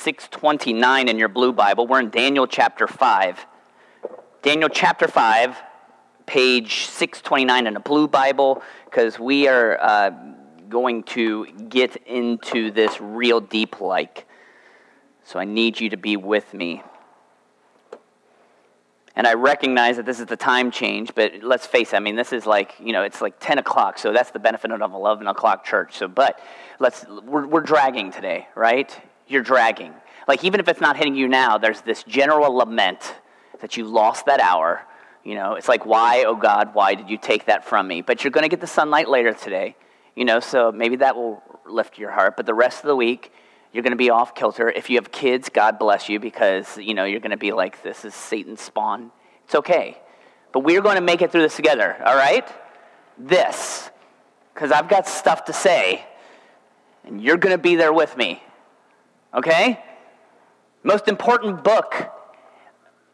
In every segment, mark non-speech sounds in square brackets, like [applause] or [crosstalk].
629 in your blue Bible. We're in Daniel chapter 5. Daniel chapter 5, page 629 in a blue Bible, because we are uh, going to get into this real deep like. So I need you to be with me. And I recognize that this is the time change, but let's face it, I mean, this is like, you know, it's like 10 o'clock, so that's the benefit of 11 o'clock church. So, but let's, we're, we're dragging today, right? You're dragging. Like, even if it's not hitting you now, there's this general lament that you lost that hour. You know, it's like, why, oh God, why did you take that from me? But you're going to get the sunlight later today, you know, so maybe that will lift your heart. But the rest of the week, you're going to be off kilter. If you have kids, God bless you because, you know, you're going to be like, this is Satan's spawn. It's okay. But we're going to make it through this together, all right? This, because I've got stuff to say, and you're going to be there with me, okay? Most important book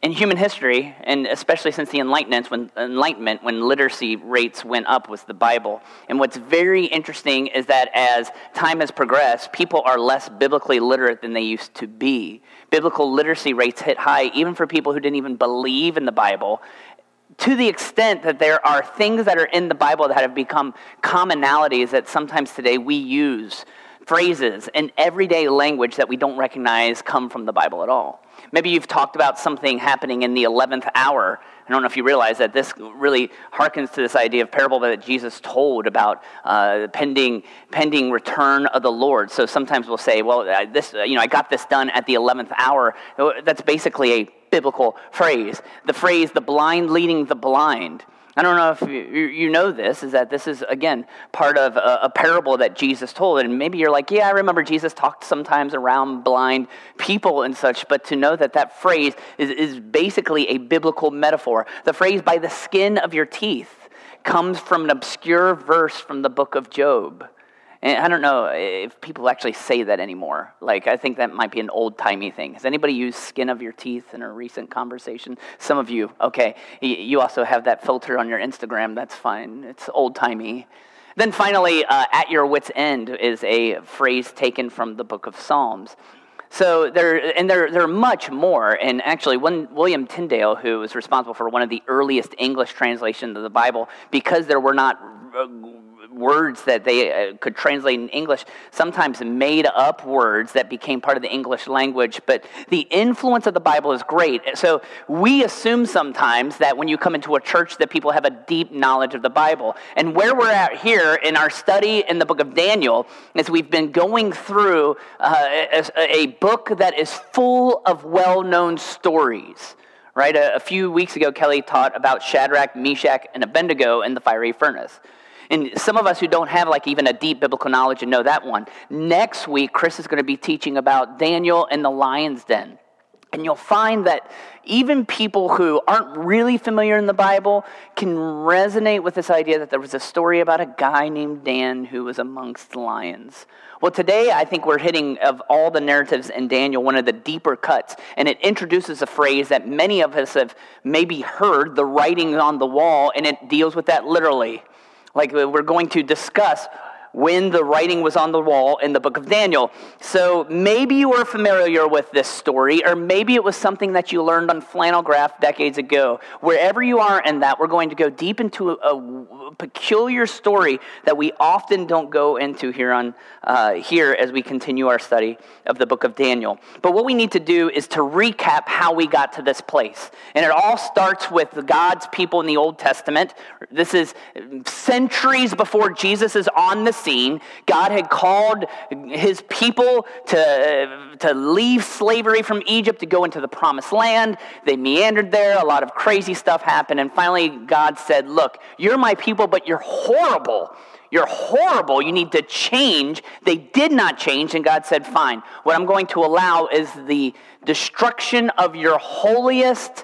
in human history, and especially since the Enlightenment, when, Enlightenment, when literacy rates went up, was the Bible. And what's very interesting is that as time has progressed, people are less biblically literate than they used to be. Biblical literacy rates hit high, even for people who didn't even believe in the Bible, to the extent that there are things that are in the Bible that have become commonalities that sometimes today we use, phrases and everyday language that we don't recognize come from the Bible at all. Maybe you've talked about something happening in the 11th hour. I don't know if you realize that this really harkens to this idea of parable that Jesus told about uh, the pending, pending return of the Lord. So sometimes we'll say, well, uh, this, uh, you know, I got this done at the 11th hour. That's basically a biblical phrase. The phrase, the blind leading the blind. I don't know if you, know this, is that this is, again, part of a, a, parable that Jesus told. And maybe you're like, yeah, I remember Jesus talked sometimes around blind people and such, but to know that that phrase is, is basically a biblical metaphor. The phrase, by the skin of your teeth, comes from an obscure verse from the book of Job. And I don't know if people actually say that anymore. Like, I think that might be an old timey thing. Has anybody used skin of your teeth in a recent conversation? Some of you, okay. You also have that filter on your Instagram. That's fine. It's old timey. Then finally, uh, at your wits' end is a phrase taken from the book of Psalms. So there, and there, there are much more. And actually, one, William Tyndale, who was responsible for one of the earliest English translations of the Bible, because there were not uh, words that they uh, could translate in English, sometimes made up words that became part of the English language. But the influence of the Bible is great. So we assume sometimes that when you come into a church that people have a deep knowledge of the Bible. And where we're at here in our study in the book of Daniel is we've been going through uh, a, a book that is full of well-known stories right? A, a, few weeks ago, Kelly taught about Shadrach, Meshach, and Abednego in the fiery furnace. And some of us who don't have like even a deep biblical knowledge and know that one. Next week, Chris is going to be teaching about Daniel and the lion's den. And you'll find that even people who aren't really familiar in the Bible can resonate with this idea that there was a story about a guy named Dan who was amongst lions. Well, today I think we're hitting, of all the narratives in Daniel, one of the deeper cuts. And it introduces a phrase that many of us have maybe heard the writing on the wall, and it deals with that literally. Like we're going to discuss when the writing was on the wall in the book of Daniel. So maybe you are familiar with this story, or maybe it was something that you learned on flannel graph decades ago. Wherever you are in that, we're going to go deep into a, peculiar story that we often don't go into here on uh, here as we continue our study of the book of Daniel. But what we need to do is to recap how we got to this place, and it all starts with God's people in the Old Testament. This is centuries before Jesus is on the God had called his people to, to leave slavery from Egypt to go into the promised land. They meandered there, a lot of crazy stuff happened, and finally God said, Look, you're my people, but you're horrible. You're horrible. You need to change. They did not change, and God said, Fine. What I'm going to allow is the destruction of your holiest,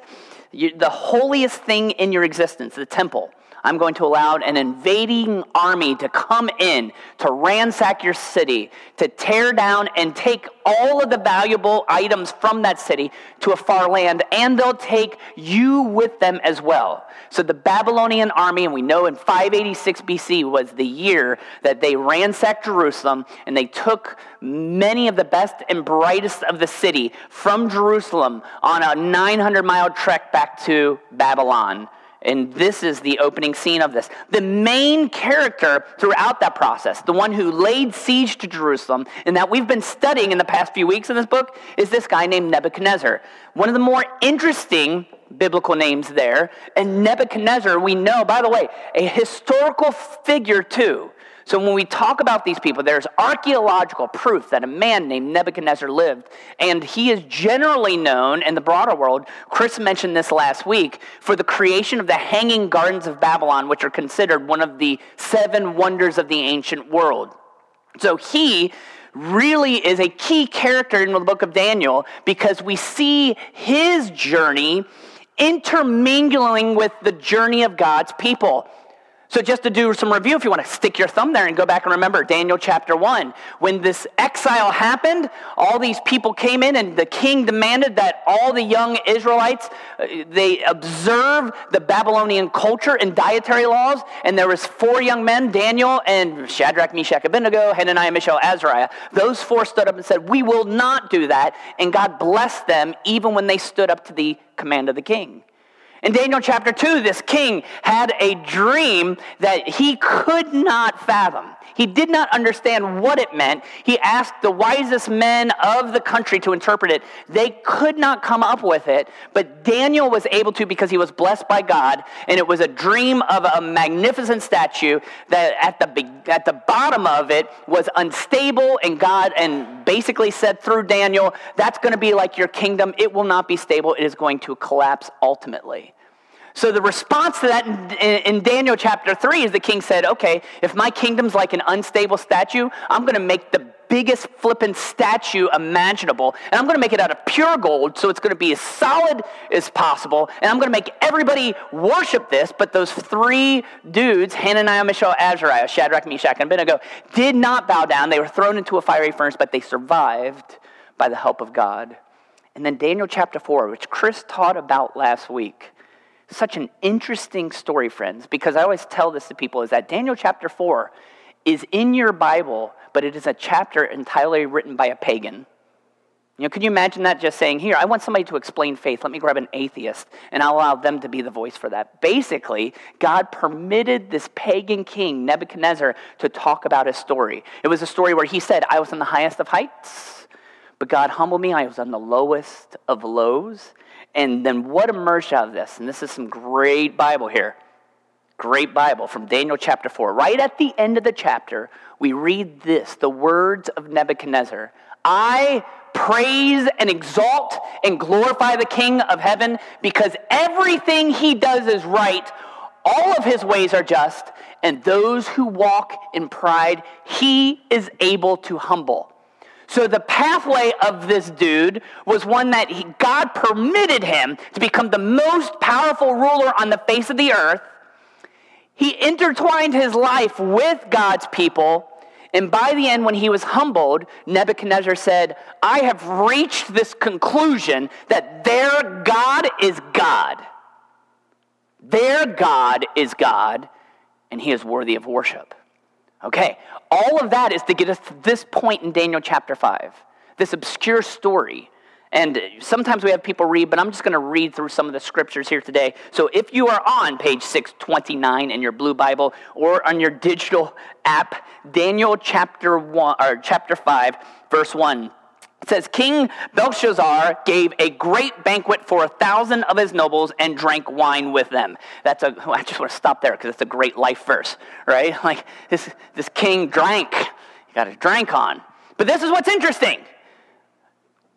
the holiest thing in your existence, the temple. I'm going to allow an invading army to come in, to ransack your city, to tear down and take all of the valuable items from that city to a far land, and they'll take you with them as well. So the Babylonian army, and we know in 586 BC was the year that they ransacked Jerusalem, and they took many of the best and brightest of the city from Jerusalem on a 900 mile trek back to Babylon. And this is the opening scene of this. The main character throughout that process, the one who laid siege to Jerusalem, and that we've been studying in the past few weeks in this book, is this guy named Nebuchadnezzar. One of the more interesting biblical names there. And Nebuchadnezzar, we know, by the way, a historical figure too. So when we talk about these people, there's archaeological proof that a man named Nebuchadnezzar lived, and he is generally known in the broader world. Chris mentioned this last week for the creation of the Hanging Gardens of Babylon, which are considered one of the seven wonders of the ancient world. So he really is a key character in the book of Daniel because we see his journey intermingling with the journey of God's people. So, just to do some review, if you want to stick your thumb there and go back and remember Daniel chapter 1, when this exile happened, all these people came in, and the king demanded that all the young Israelites uh, they observe the Babylonian culture and dietary laws. And there was four young men, Daniel and Shadrach, Meshach, Abednego, Hananiah, Mishael, Azariah. Those four stood up and said, "We will not do that." And God blessed them even when they stood up to the command of the king. In Daniel chapter 2, this king had a dream that he could not fathom. He did not understand what it meant. He asked the wisest men of the country to interpret it. They could not come up with it, but Daniel was able to because he was blessed by God, and it was a dream of a magnificent statue that at the, at the bottom of it was unstable, and God and basically said through Daniel, that's going to be like your kingdom. It will not be stable. It is going to collapse ultimately. So the response to that in, in, Daniel chapter 3 is the king said, okay, if my kingdom's like an unstable statue, I'm going to make the biggest flippin' statue imaginable, and I'm going to make it out of pure gold, so it's going to be as solid as possible, and I'm going to make everybody worship this. But those three dudes, Hananiah, Mishael, Azariah, Shadrach, Meshach, and Abednego, did not bow down. They were thrown into a fiery furnace, but they survived by the help of God. And then Daniel chapter 4, which Chris taught about last week, such an interesting story, friends, because I always tell this to people is that Daniel chapter 4 is in your Bible, but it is a chapter entirely written by a pagan. You know, can you imagine that just saying, Here, I want somebody to explain faith. Let me grab an atheist and I'll allow them to be the voice for that. Basically, God permitted this pagan king, Nebuchadnezzar, to talk about his story. It was a story where he said, I was in the highest of heights, but God humbled me. I was on the lowest of lows. And then what emerged out of this? And this is some great Bible here. Great Bible from Daniel chapter 4. Right at the end of the chapter, we read this the words of Nebuchadnezzar I praise and exalt and glorify the King of heaven because everything he does is right, all of his ways are just, and those who walk in pride, he is able to humble. So the pathway of this dude was one that he, God permitted him to become the most powerful ruler on the face of the earth. He intertwined his life with God's people. And by the end, when he was humbled, Nebuchadnezzar said, I have reached this conclusion that their God is God. Their God is God, and he is worthy of worship. Okay, all of that is to get us to this point in Daniel chapter 5, this obscure story. And sometimes we have people read, but I'm just going to read through some of the scriptures here today. So if you are on page 629 in your blue Bible or on your digital app, Daniel chapter 1 or chapter 5, verse 1 it says, King Belshazzar gave a great banquet for a thousand of his nobles and drank wine with them. That's a, oh, I just want to stop there because it's a great life verse, right? Like this, this king drank. He got a drink on. But this is what's interesting.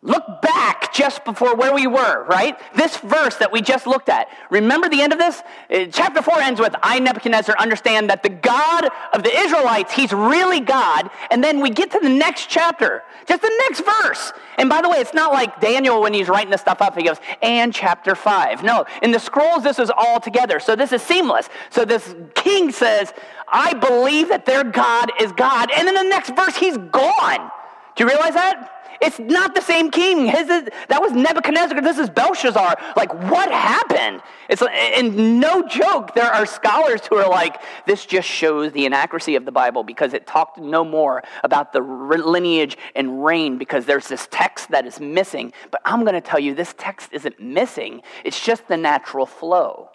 Look back just before where we were, right? This verse that we just looked at. Remember the end of this? Uh, chapter 4 ends with I, Nebuchadnezzar, understand that the God of the Israelites, he's really God. And then we get to the next chapter, just the next verse. And by the way, it's not like Daniel when he's writing this stuff up, he goes, and chapter 5. No, in the scrolls, this is all together. So this is seamless. So this king says, I believe that their God is God. And in the next verse, he's gone. Do you realize that? It's not the same king. His is, that was Nebuchadnezzar. This is Belshazzar. Like, what happened? It's and no joke. There are scholars who are like, this just shows the inaccuracy of the Bible because it talked no more about the lineage and reign because there's this text that is missing. But I'm going to tell you, this text isn't missing. It's just the natural flow.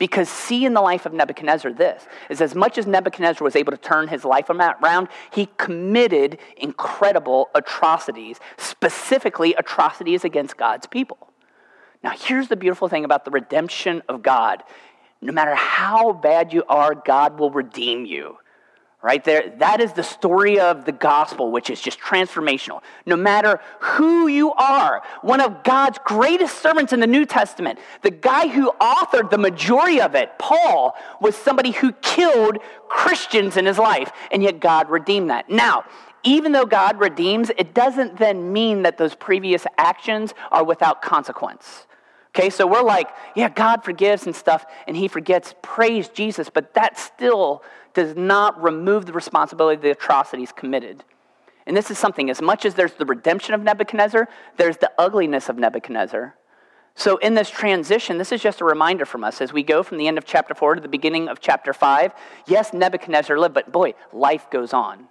Because see in the life of Nebuchadnezzar this is as much as Nebuchadnezzar was able to turn his life around, he committed incredible atrocities, specifically atrocities against God's people. Now, here's the beautiful thing about the redemption of God. No matter how bad you are, God will redeem you right there. That is the story of the gospel, which is just transformational. No matter who you are, one of God's greatest servants in the New Testament, the guy who authored the majority of it, Paul, was somebody who killed Christians in his life, and yet God redeemed that. Now, even though God redeems, it doesn't then mean that those previous actions are without consequence. Okay, so we're like, yeah, God forgives and stuff, and He forgets. Praise Jesus, but that still does not remove the responsibility of the atrocities committed. And this is something, as much as there's the redemption of Nebuchadnezzar, there's the ugliness of Nebuchadnezzar. So, in this transition, this is just a reminder from us as we go from the end of chapter 4 to the beginning of chapter 5. Yes, Nebuchadnezzar lived, but boy, life goes on.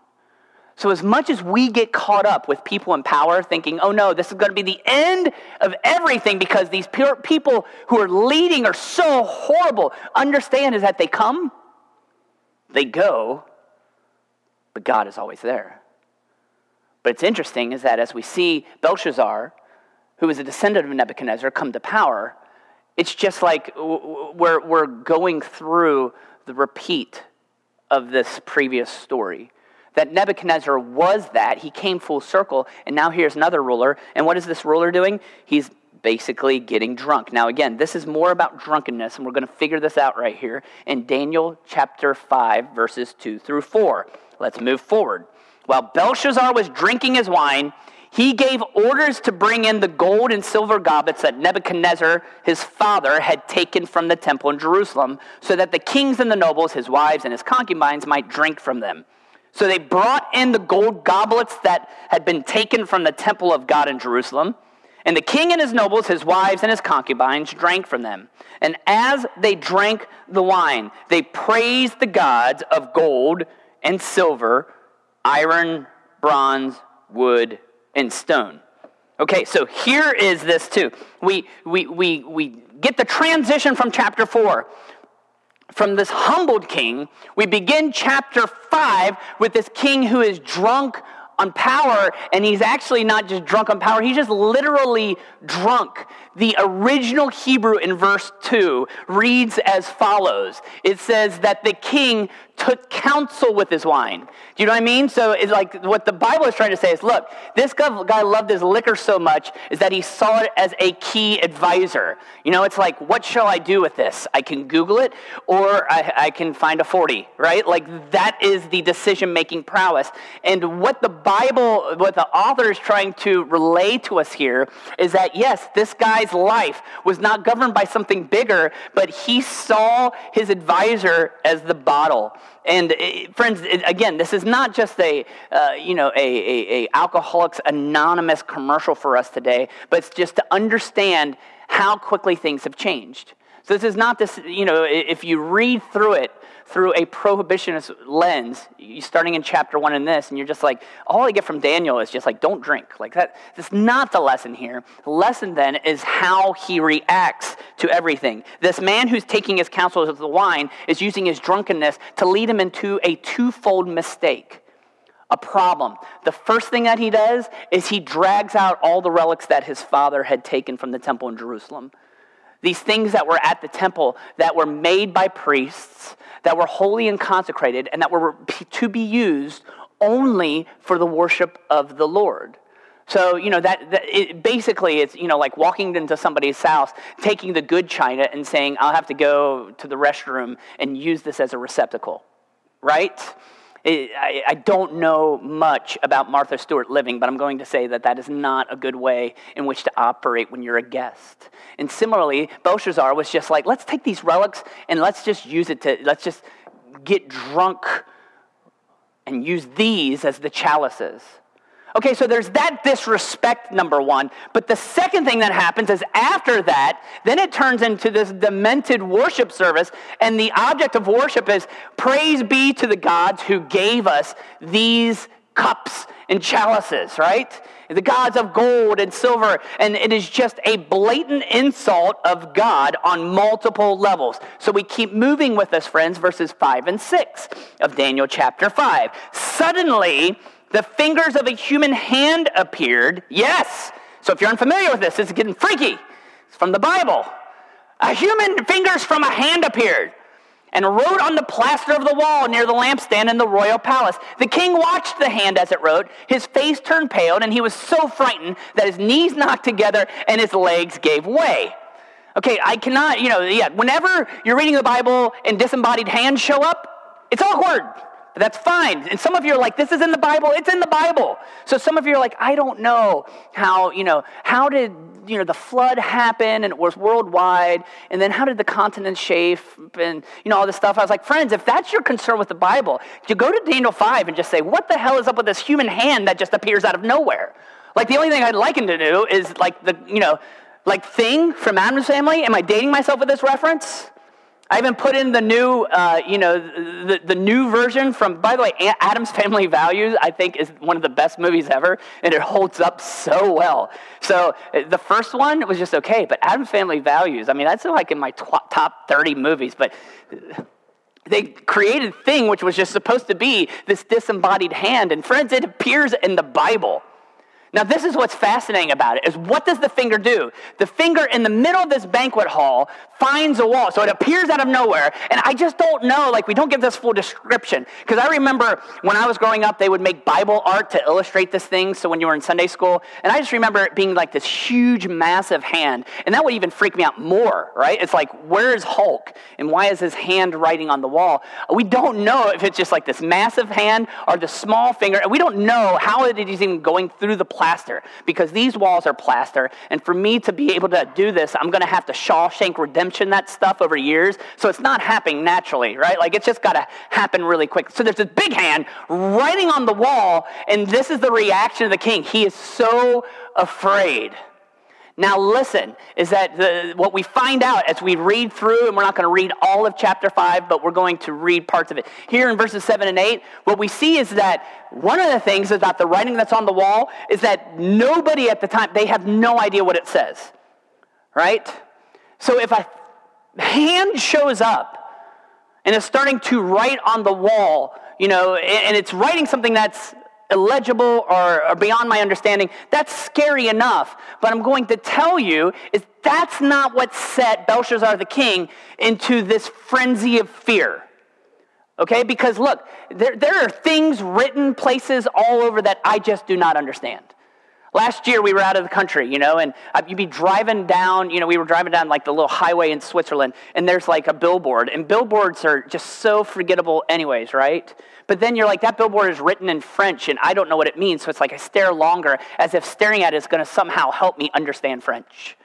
So, as much as we get caught up with people in power thinking, oh no, this is going to be the end of everything because these people who are leading are so horrible, understand is that they come they go, but God is always there. But it's interesting is that as we see Belshazzar, who is a descendant of Nebuchadnezzar, come to power, it's just like we're, we're going through the repeat of this previous story. That Nebuchadnezzar was that. He came full circle, and now here's another ruler. And what is this ruler doing? He's basically getting drunk. Now, again, this is more about drunkenness, and we're going to figure this out right here in Daniel chapter 5, verses 2 through 4. Let's move forward. While Belshazzar was drinking his wine, he gave orders to bring in the gold and silver goblets that Nebuchadnezzar, his father, had taken from the temple in Jerusalem, so that the kings and the nobles, his wives and his concubines, might drink from them. So they brought in the gold goblets that had been taken from the temple of God in Jerusalem. And the king and his nobles, his wives and his concubines, drank from them. And as they drank the wine, they praised the gods of gold and silver, iron, bronze, wood, and stone. Okay, so here is this too. We, we, we, we get the transition from chapter 4. From this humbled king, we begin chapter 5 with this king who is drunk on power, and he's actually not just drunk on power, he's just literally drunk. The original Hebrew in verse 2 reads as follows It says that the king took counsel with his wine. Do you know what I mean? So it's like what the Bible is trying to say is look, this guy loved his liquor so much is that he saw it as a key advisor. You know, it's like, what shall I do with this? I can Google it or I, I can find a 40, right? Like that is the decision making prowess. And what the Bible, what the author is trying to relay to us here is that yes, this guy's life was not governed by something bigger, but he saw his advisor as the bottle. And uh, friends, again, this is not just a, uh, you know, a, a, a Alcoholics Anonymous commercial for us today, but it's just to understand how quickly things have changed. So this is not this, you know, if you read through it, through a prohibitionist lens, you starting in chapter one in this, and you're just like, all I get from Daniel is just like, don't drink. Like that, that's not the lesson here. The lesson then is how he reacts to everything. This man who's taking his counsel of the wine is using his drunkenness to lead him into a twofold mistake a problem. The first thing that he does is he drags out all the relics that his father had taken from the temple in Jerusalem. These things that were at the temple that were made by priests, that were holy and consecrated, and that were to be used only for the worship of the Lord. So, you know, that, that it, basically it's, you know, like walking into somebody's house, taking the good china and saying, I'll have to go to the restroom and use this as a receptacle, right? I don't know much about Martha Stewart living, but I'm going to say that that is not a good way in which to operate when you're a guest. And similarly, Belshazzar was just like, let's take these relics and let's just use it to, let's just get drunk and use these as the chalices. Okay, so there's that disrespect, number one. But the second thing that happens is after that, then it turns into this demented worship service. And the object of worship is praise be to the gods who gave us these cups and chalices, right? The gods of gold and silver. And it is just a blatant insult of God on multiple levels. So we keep moving with us, friends, verses 5 and 6 of Daniel chapter 5. Suddenly, the fingers of a human hand appeared. Yes. So if you're unfamiliar with this, it's getting freaky. It's from the Bible. A human fingers from a hand appeared and wrote on the plaster of the wall near the lampstand in the royal palace. The king watched the hand as it wrote. His face turned pale, and he was so frightened that his knees knocked together and his legs gave way. Okay, I cannot, you know, yeah, whenever you're reading the Bible and disembodied hands show up, it's awkward. That's fine. And some of you are like, this is in the Bible. It's in the Bible. So some of you are like, I don't know how, you know, how did, you know, the flood happen and it was worldwide? And then how did the continents shape and, you know, all this stuff? I was like, friends, if that's your concern with the Bible, you go to Daniel 5 and just say, what the hell is up with this human hand that just appears out of nowhere? Like the only thing I'd like him to do is like the, you know, like thing from Addams Family. Am I dating myself with this reference? I even put in the new, uh, you know, the, the new version from, by the way, Addams Family Values, I think is one of the best movies ever, and it holds up so well. So uh, the first one was just okay, but Addams Family Values, I mean, that's like in my tw- top 30 movies, but they created a thing which was just supposed to be this disembodied hand, and friends, it appears in the Bible. Now, this is what's fascinating about it is what does the finger do? The finger in the middle of this banquet hall finds a wall. So it appears out of nowhere. And I just don't know, like, we don't give this full description. Because I remember when I was growing up, they would make Bible art to illustrate this thing. So when you were in Sunday school, and I just remember it being like this huge, massive hand. And that would even freak me out more, right? It's like, where is Hulk? And why is his hand writing on the wall? We don't know if it's just like this massive hand or the small finger. And we don't know how it is even going through the plaster because these walls are plaster. And for me to be able to do this, I'm going to have to Shawshank Redemption that stuff over years. So it's not happening naturally, right? Like it's just got to happen really quick. So there's this big hand writing on the wall, and this is the reaction of the king. He is so afraid. Now, listen, is that the, what we find out as we read through, and we're not going to read all of chapter 5, but we're going to read parts of it. Here in verses 7 and 8, what we see is that one of the things about the writing that's on the wall is that nobody at the time, they have no idea what it says, right? So if a hand shows up and is starting to write on the wall, you know, and it's writing something that's illegible or, or, beyond my understanding, that's scary enough. But I'm going to tell you is that's not what set Belshazzar the king into this frenzy of fear. Okay? Because look, there, there are things written places all over that I just do not understand. Last year we were out of the country, you know, and uh, you'd be driving down, you know, we were driving down like the little highway in Switzerland, and there's like a billboard, and billboards are just so forgettable, anyways, right? But then you're like, that billboard is written in French, and I don't know what it means, so it's like I stare longer as if staring at it is going to somehow help me understand French.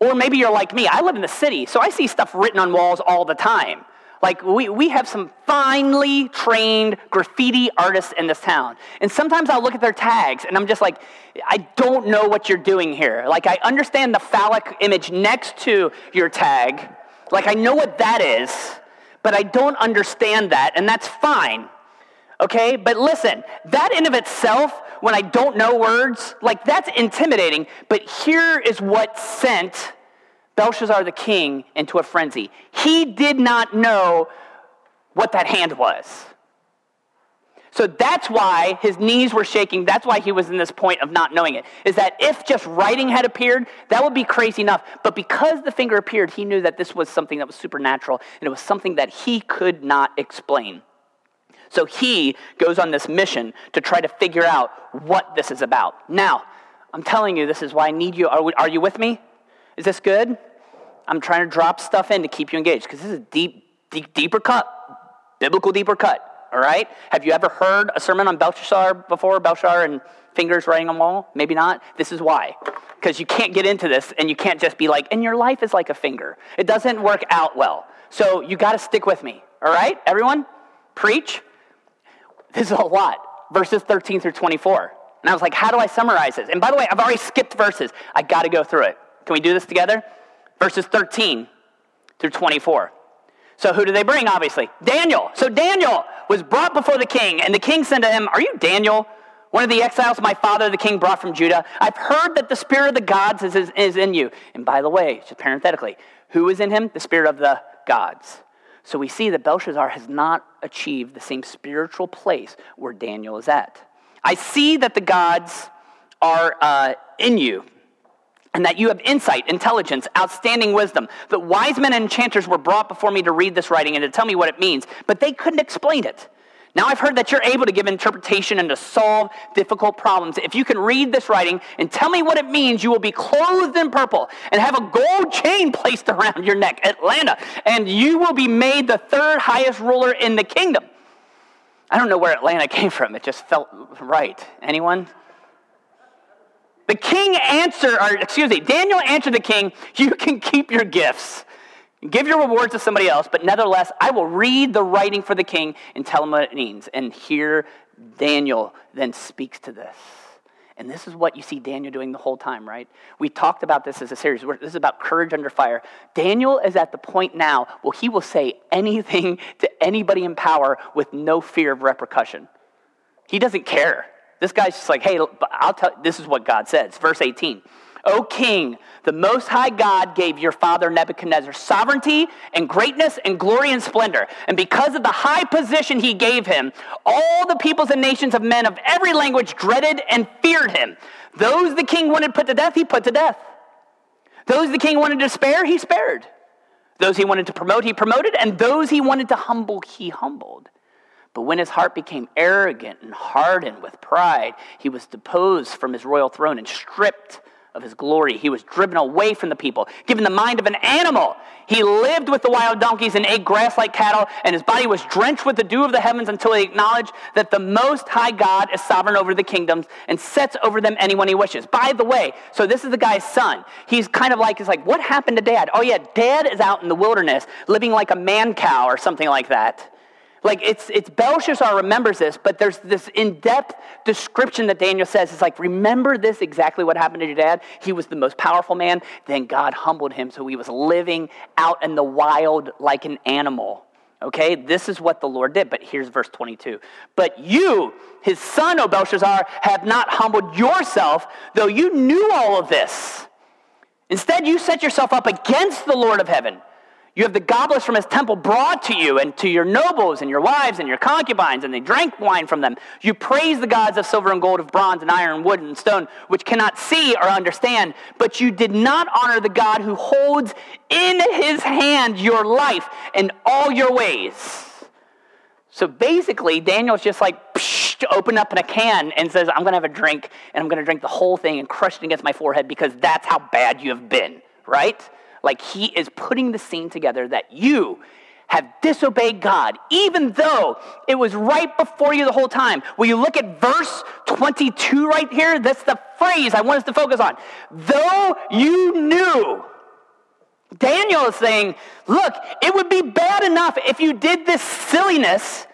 Or maybe you're like me, I live in the city, so I see stuff written on walls all the time. Like, we, we have some finely trained graffiti artists in this town. And sometimes I'll look at their tags and I'm just like, I don't know what you're doing here. Like, I understand the phallic image next to your tag. Like, I know what that is, but I don't understand that, and that's fine. Okay? But listen, that in of itself, when I don't know words, like, that's intimidating. But here is what sent Belshazzar the king into a frenzy. He did not know what that hand was. So that's why his knees were shaking. That's why he was in this point of not knowing it. Is that if just writing had appeared, that would be crazy enough. But because the finger appeared, he knew that this was something that was supernatural and it was something that he could not explain. So he goes on this mission to try to figure out what this is about. Now, I'm telling you, this is why I need you. Are, we, are you with me? Is this good? I'm trying to drop stuff in to keep you engaged because this is a deep, deep, deeper cut, biblical deeper cut. All right? Have you ever heard a sermon on Belshazzar before? Belshazzar and fingers writing on wall? Maybe not. This is why. Because you can't get into this and you can't just be like, and your life is like a finger. It doesn't work out well. So you got to stick with me. All right, everyone? Preach. This is a lot. Verses 13 through 24. And I was like, how do I summarize this? And by the way, I've already skipped verses. I got to go through it. Can we do this together? Verses 13 through 24. So who do they bring? Obviously, Daniel. So Daniel was brought before the king, and the king said to him, Are you Daniel? One of the exiles my father, the king, brought from Judah. I've heard that the spirit of the gods is, is, in you. And by the way, just parenthetically, who is in him? The spirit of the gods. So we see that Belshazzar has not achieved the same spiritual place where Daniel is at. I see that the gods are uh, in you, and that you have insight, intelligence, outstanding wisdom. The wise men and enchanters were brought before me to read this writing and to tell me what it means, but they couldn't explain it. Now I've heard that you're able to give interpretation and to solve difficult problems. If you can read this writing and tell me what it means, you will be clothed in purple and have a gold chain placed around your neck, Atlanta, and you will be made the third highest ruler in the kingdom. I don't know where Atlanta [laughs] came from. It just felt right. Anyone? The king answered, or excuse me, Daniel answered the king, You can keep your gifts. Give your rewards to somebody else, but nevertheless, I will read the writing for the king and tell him what it means. And here Daniel then speaks to this. And this is what you see Daniel doing the whole time, right? We talked about this as a series. This is about courage under fire. Daniel is at the point now where he will say anything [laughs] to anybody in power with no fear of repercussion. He doesn't care. This guy's just like, hey, I'll tell this is what God says. Verse 18. O king, the Most High God gave your father Nebuchadnezzar sovereignty and greatness and glory and splendor. And because of the high position he gave him, all the peoples and nations of men of every language dreaded and feared him. Those the king wanted put to death, he put to death. Those the king wanted to spare, he spared. Those he wanted to promote, he promoted. And those he wanted to humble, he humbled. But when his heart became arrogant and hardened with pride, he was deposed from his royal throne and stripped of his glory. He was driven away from the people, given the mind of an animal. He lived with the wild donkeys and ate grass like cattle, and his body was drenched with the dew of the heavens until he acknowledged that the Most High God is sovereign over the kingdoms and sets over them anyone he wishes. By the way, so this is the guy's son. He's kind of like, he's like, what happened to dad? Oh, yeah, dad is out in the wilderness living like a man cow or something like that. Like it's, it's Belshazzar remembers this, but there's this in-depth description that Daniel says. It's like, remember this exactly what happened to your dad? He was the most powerful man. Then God humbled him, so he was living out in the wild like an animal. Okay, this is what the Lord did. But here's verse 22. But you, his son, O Belshazzar, have not humbled yourself, though you knew all of this. Instead, you set yourself up against the Lord of heaven you have the goblets from his temple brought to you and to your nobles and your wives and your concubines, and they drank wine from them. You praise the gods of silver and gold, of bronze and iron, wood and stone, which cannot see or understand, but you did not honor the God who holds in his hand your life and all your ways. So basically, Daniel's just like, psh, open up in a can and says, I'm going to have a drink, and I'm going to drink the whole thing and crush it against my forehead because that's how bad you have been, right? Like he is putting the scene together that you have disobeyed God, even though it was right before you the whole time. Will you look at verse 22 right here? That's the phrase I want us to focus on. Though you knew. Daniel is saying, look, it would be bad enough if you did this silliness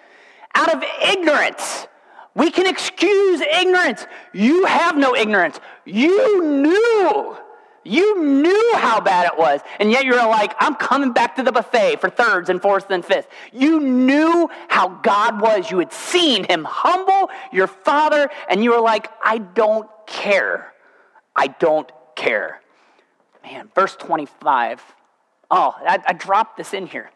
out of ignorance. We can excuse ignorance. You have no ignorance. You knew you knew how bad it was, and yet you're like, I'm coming back to the buffet for thirds and fourths and fifths. You knew how God was. You had seen him humble your father, and you were like, I don't care. I don't care. Man, verse 25. Oh, I, I dropped this in here.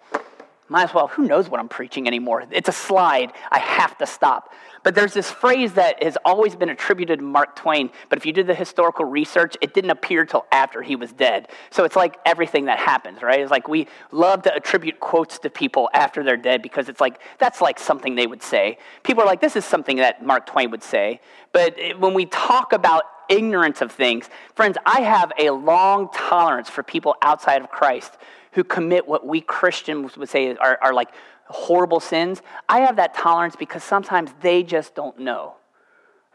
Might as well, who knows what I'm preaching anymore? It's a slide. I have to stop. But there's this phrase that has always been attributed to Mark Twain, but if you did the historical research, it didn't appear till after he was dead. So it's like everything that happens, right? It's like we love to attribute quotes to people after they're dead because it's like, that's like something they would say. People are like, this is something that Mark Twain would say. But when we talk about ignorance of things, friends, I have a long tolerance for people outside of Christ who commit what we Christians would say are, are like horrible sins, I have that tolerance because sometimes they just don't know.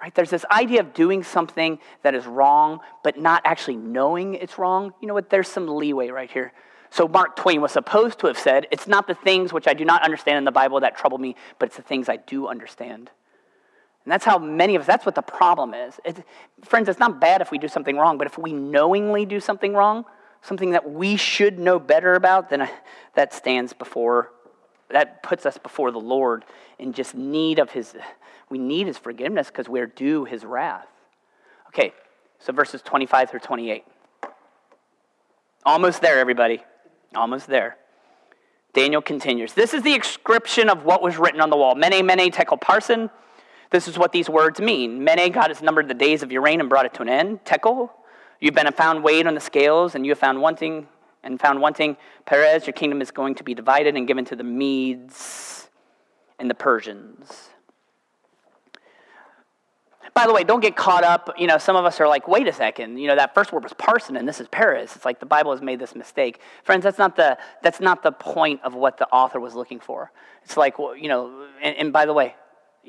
Right? There's this idea of doing something that is wrong, but not actually knowing it's wrong. You know what? There's some leeway right here. So Mark Twain was supposed to have said, It's not the things which I do not understand in the Bible that trouble me, but it's the things I do understand. And that's how many of us, that's what the problem is. It, friends, it's not bad if we do something wrong, but if we knowingly do something wrong, something that we should know better about, then uh, that stands before, that puts us before the Lord in just need of His, we need His forgiveness because we're due His wrath. Okay, so verses 25 through 28. Almost there, everybody. Almost there. Daniel continues. This is the inscription of what was written on the wall. Mene, mene, tekel parsin. This is what these words mean. Mene, God has numbered the days of your reign and brought it to an end. Tekel, You've been found weighed on the scales, and you have found wanting and found wanting. Peres, your kingdom is going to be divided and given to the Medes and the Persians. By the way, don't get caught up. You know, some of us are like, wait a second. You know, that first word was parsin, and this is Perez. It's like the Bible has made this mistake. Friends, that's not the, that's not the point of what the author was looking for. It's like, you know, and, and by the way,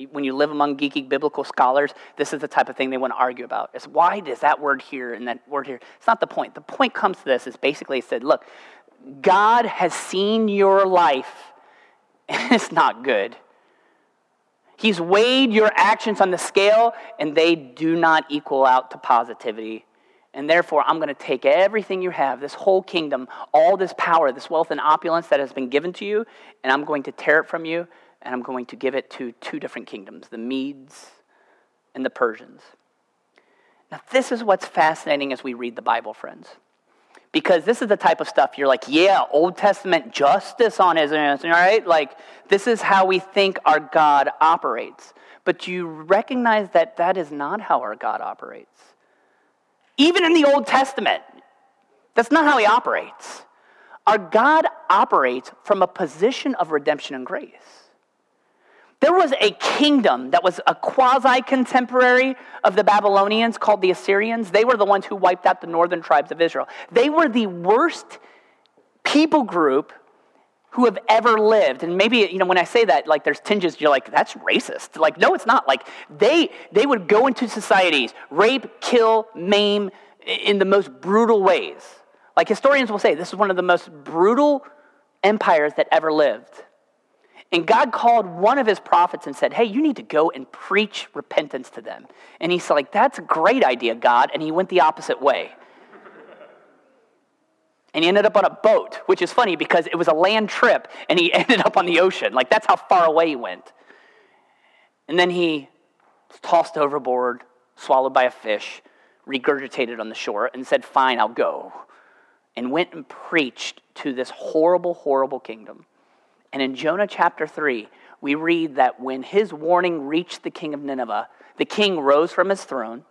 when you live among geeky biblical scholars, this is the type of thing they want to argue about. Is why does that word here and that word here? It's not the point. The point comes to this is basically said, look, God has seen your life, and [laughs] it's not good. He's weighed your actions on the scale, and they do not equal out to positivity. And therefore, I'm going to take everything you have, this whole kingdom, all this power, this wealth and opulence that has been given to you, and I'm going to tear it from you and I'm going to give it to two different kingdoms the Medes and the Persians. Now, this is what's fascinating as we read the Bible, friends. Because this is the type of stuff you're like, yeah, Old Testament justice on his hands, right? Like, this is how we think our God operates. But you recognize that that is not how our God operates. Even in the Old Testament, that's not how he operates. Our God operates from a position of redemption and grace. There was a kingdom that was a quasi contemporary of the Babylonians called the Assyrians. They were the ones who wiped out the northern tribes of Israel. They were the worst people group who have ever lived. And maybe, you know, when I say that, like there's tinges, you're like, that's racist. Like, no, it's not. Like, they, they would go into societies, rape, kill, maim in the most brutal ways. Like, historians will say this is one of the most brutal empires that ever lived. And God called one of his prophets and said, Hey, you need to go and preach repentance to them. And he's like, That's a great idea, God. And he went the opposite way. And he ended up on a boat, which is funny because it was a land trip and he [laughs] ended up on the ocean. Like, that's how far away he went. And then he was tossed overboard, swallowed by a fish, regurgitated on the shore, and said, Fine, I'll go. And went and preached to this horrible, horrible kingdom. And in Jonah chapter 3, we read that when his warning reached the king of Nineveh, the king rose from his throne.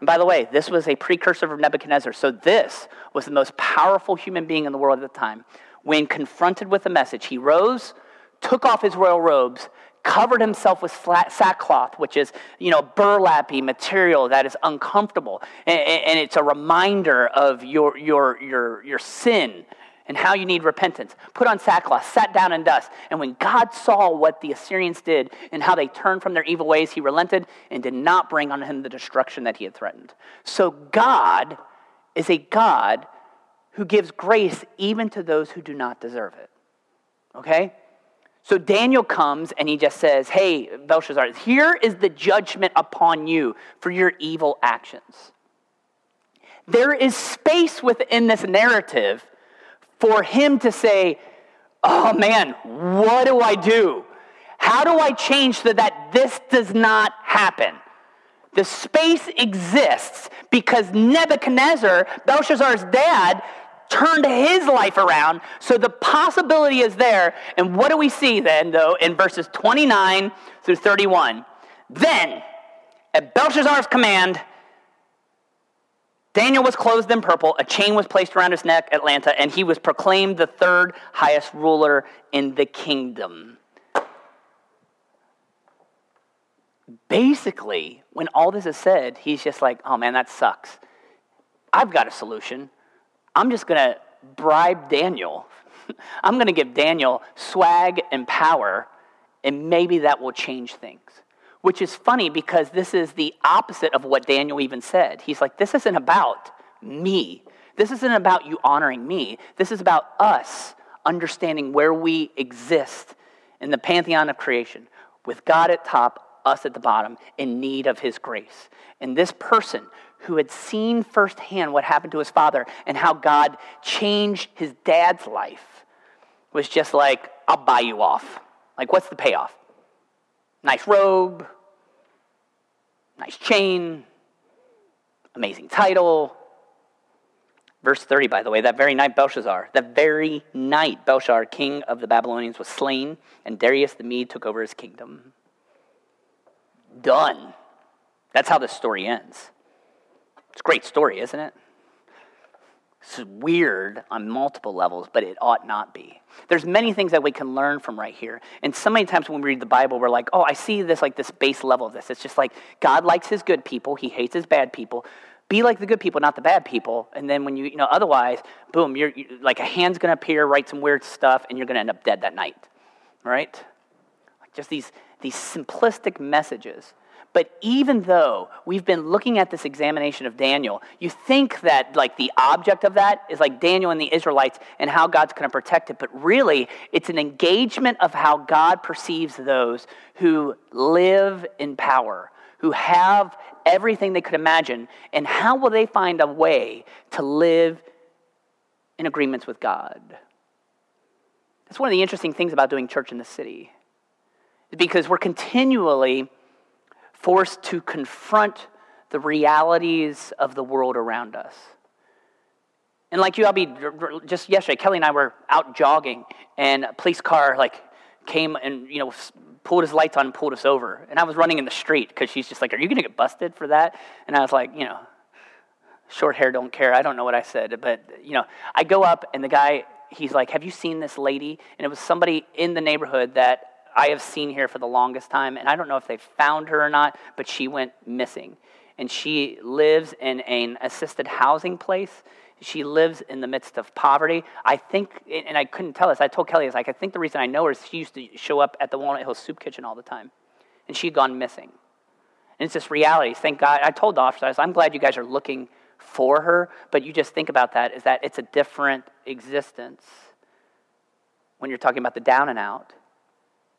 And by the way, this was a precursor of Nebuchadnezzar. So this was the most powerful human being in the world at the time. When confronted with a message, he rose, took off his royal robes, covered himself with sackcloth, which is, you know, burlappy material that is uncomfortable. And, and it's a reminder of your, your, your, your sin and how you need repentance. Put on sackcloth, sat down in dust. And when God saw what the Assyrians did and how they turned from their evil ways, he relented and did not bring on him the destruction that he had threatened. So God is a God who gives grace even to those who do not deserve it. Okay? So Daniel comes and he just says, Hey, Belshazzar, here is the judgment upon you for your evil actions. There is space within this narrative for him to say, Oh man, what do I do? How do I change so that this does not happen? The space exists because Nebuchadnezzar, Belshazzar's dad, turned his life around. So the possibility is there. And what do we see then, though, in verses 29 through 31? Then, at Belshazzar's command, Daniel was clothed in purple, a chain was placed around his neck, Atlanta, and he was proclaimed the third highest ruler in the kingdom. Basically, when all this is said, he's just like, oh man, that sucks. I've got a solution. I'm just going to bribe Daniel. [laughs] I'm going to give Daniel swag and power, and maybe that will change things which is funny because this is the opposite of what Daniel even said. He's like, This isn't about me. This isn't about you honoring me. This is about us understanding where we exist in the pantheon of creation, with God at top, us at the bottom, in need of his grace. And this person who had seen firsthand what happened to his father and how God changed his dad's life was just like, I'll buy you off. Like, what's the payoff? Nice robe, nice chain, amazing title. Verse 30, by the way, that very night Belshazzar, that very night Belshazzar, king of the Babylonians, was slain, and Darius the Mede took over his kingdom. Done. That's how this story ends. It's a great story, isn't it? It's weird on multiple levels, but it ought not be. There's many things that we can learn from right here. And so many times when we read the Bible, we're like, oh, I see this like this base level of this. It's just like God likes his good people, he hates his bad people. Be like the good people, not the bad people. And then when you, you know, otherwise, boom, you're you, like a hand's to appear, write some weird stuff, and you're to end up dead that night. Right? Just these, these simplistic messages but even though we've been looking at this examination of Daniel, you think that like the object of that is like Daniel and the Israelites and how God's going to protect it, but really it's an engagement of how God perceives those who live in power, who have everything they could imagine, and how will they find a way to live in agreements with God? That's one of the interesting things about doing church in the city. Because we're continually forced to confront the realities of the world around us. And like you, I'll be just yesterday, Kelly and I were out jogging, and a police car like came and you know pulled his lights on and pulled us over. And I was running in the street because she's just like, "Are you going to get busted for that?" And I was like, you know, short hair don't care. I don't know what I said, but you know, I go up and the guy he's like, "Have you seen this lady?" And it was somebody in the neighborhood that I have seen here for the longest time, and I don't know if they found her or not, but she went missing. And she lives in an assisted housing place. She lives in the midst of poverty. I think, and I couldn't tell this, I told Kelly, I was like, I think the reason I know her is she used to show up at the Walnut Hill Soup Kitchen all the time. And she had gone missing. And it's this reality. Thank God. I told the officers, I'm glad you guys are looking for her, but you just think about that is that it's a different existence when you're talking about the down and out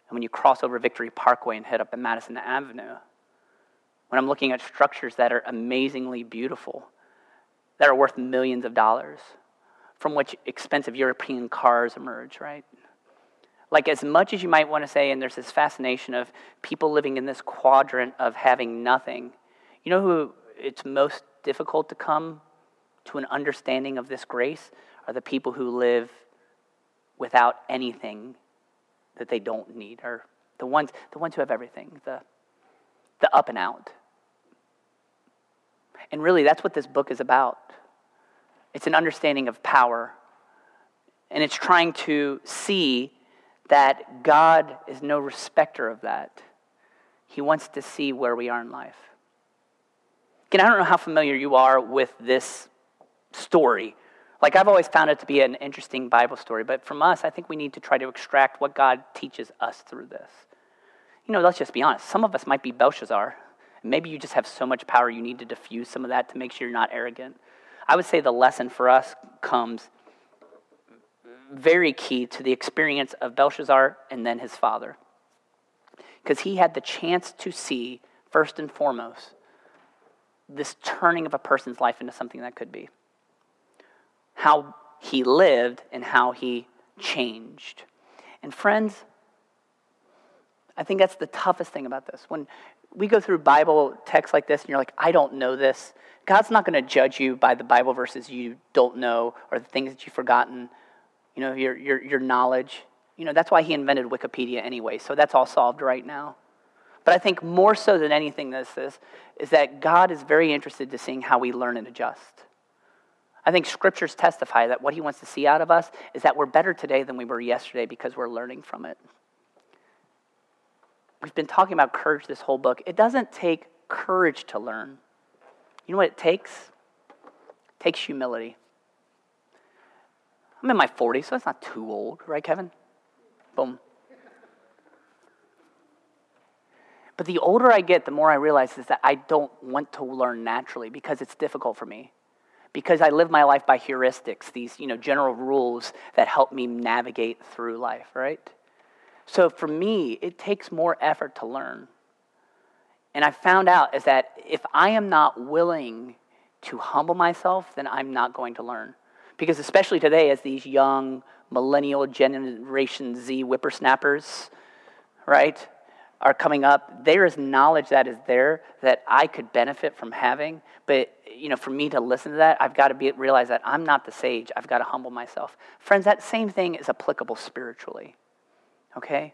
and when you cross over Victory Parkway and head up in Madison Avenue, when I'm looking at structures that are amazingly beautiful, that are worth millions of dollars, from which expensive European cars emerge, right? Like, as much as you might want to say, and there's this fascination of people living in this quadrant of having nothing, you know who it's most difficult to come to an understanding of this grace are the people who live without anything that they don't need, or the ones, the ones who have everything, the, the up and out. And really, that's what this book is about. It's an understanding of power, and it's trying to see that God is no respecter of that. He wants to see where we are in life. Again, I don't know how familiar you are with this story like, I've always found it to be an interesting Bible story, but from us, I think we need to try to extract what God teaches us through this. You know, let's just be honest. Some of us might be Belshazzar. Maybe you just have so much power you need to diffuse some of that to make sure you're not arrogant. I would say the lesson for us comes very key to the experience of Belshazzar and then his father. Because he had the chance to see, first and foremost, this turning of a person's life into something that could be how he lived and how he changed. And friends, I think that's the toughest thing about this. When we go through Bible texts like this and you're like, I don't know this, God's not going to judge you by the Bible verses you don't know or the things that you've forgotten, you know, your, your, your knowledge. You know, that's why he invented Wikipedia anyway, so that's all solved right now. But I think more so than anything, this is, is that God is very interested to seeing how we learn and adjust. I think scriptures testify that what he wants to see out of us is that we're better today than we were yesterday because we're learning from it. We've been talking about courage this whole book. It doesn't take courage to learn. You know what it takes? It takes humility. I'm in my 40s, so it's not too old, right, Kevin? Boom. But the older I get, the more I realize is that I don't want to learn naturally because it's difficult for me. Because I live my life by heuristics, these you know, general rules that help me navigate through life, right? So for me, it takes more effort to learn. And I found out is that if I am not willing to humble myself, then I'm not going to learn. Because especially today, as these young millennial Generation Z whippersnappers, right, are coming up, there is knowledge that is there that I could benefit from having. But you know, for me to listen to that, I've got to be, realize that I'm not the sage. I've got to humble myself. Friends, that same thing is applicable spiritually. Okay,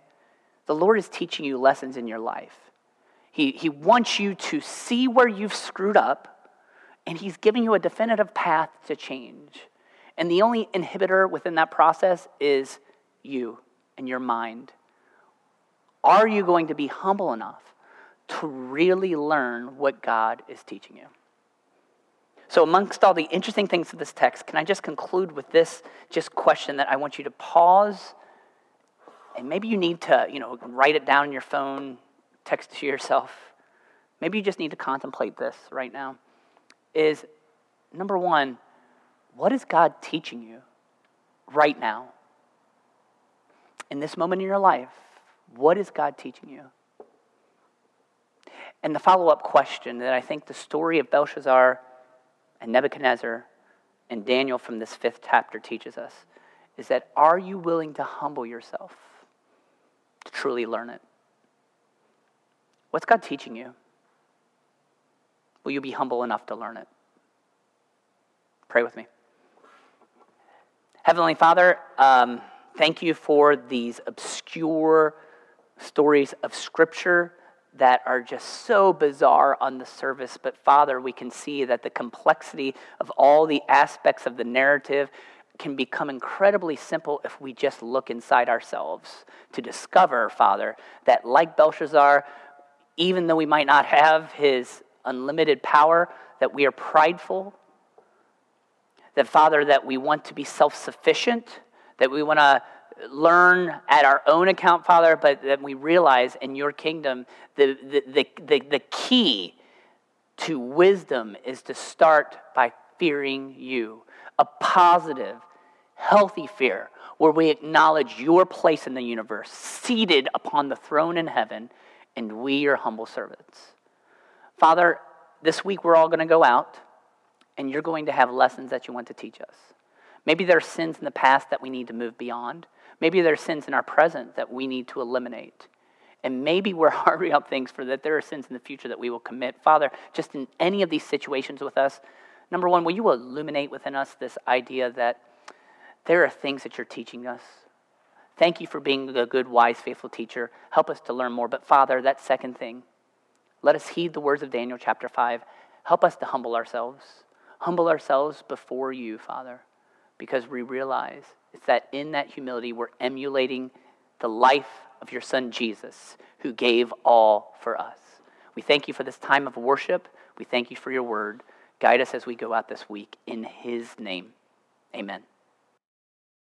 the Lord is teaching you lessons in your life. He, he wants you to see where you've screwed up, and He's giving you a definitive path to change. And the only inhibitor within that process is you and your mind. Are you going to be humble enough to really learn what God is teaching you? So, amongst all the interesting things of this text, can I just conclude with this just question that I want you to pause and maybe you need to, you know, write it down in your phone, text to yourself. Maybe you just need to contemplate this right now. Is number one, what is God teaching you right now? In this moment in your life, what is God teaching you? And the follow up question that I think the story of Belshazzar and Nebuchadnezzar and Daniel from this fifth chapter teaches us is that are you willing to humble yourself to truly learn it? What's God teaching you? Will you be humble enough to learn it? Pray with me. Heavenly Father, um, thank you for these obscure stories of Scripture that are just so bizarre on the surface. But Father, we can see that the complexity of all the aspects of the narrative can become incredibly simple if we just look inside ourselves to discover, Father, that like Belshazzar, even though we might not have his unlimited power, that we are prideful, that, Father, that we want to be self sufficient, that we want to learn at our own account, Father, but that we realize in your kingdom the, the, the, the, key to wisdom is to start by fearing you. A positive, healthy fear where we acknowledge your place in the universe, seated upon the throne in heaven, and we, your humble servants. Father, this week we're all going to go out, and you're going to have lessons that you want to teach us. Maybe there are sins in the past that we need to move beyond. Maybe there are sins in our present that we need to eliminate. And maybe we're [laughs] harboring up things for that there are sins in the future that we will commit. Father, just in any of these situations with us, number one, will you illuminate within us this idea that there are things that you're teaching us? Thank you for being a good, wise, faithful teacher. Help us to learn more. But Father, that second thing, let us heed the words of Daniel chapter 5. Help us to humble ourselves. Humble ourselves before you, Father, because we realize it's that in that humility, we're emulating the life of your son Jesus, who gave all for us. We thank you for this time of worship. We thank you for your word. Guide us as we go out this week in his name. Amen.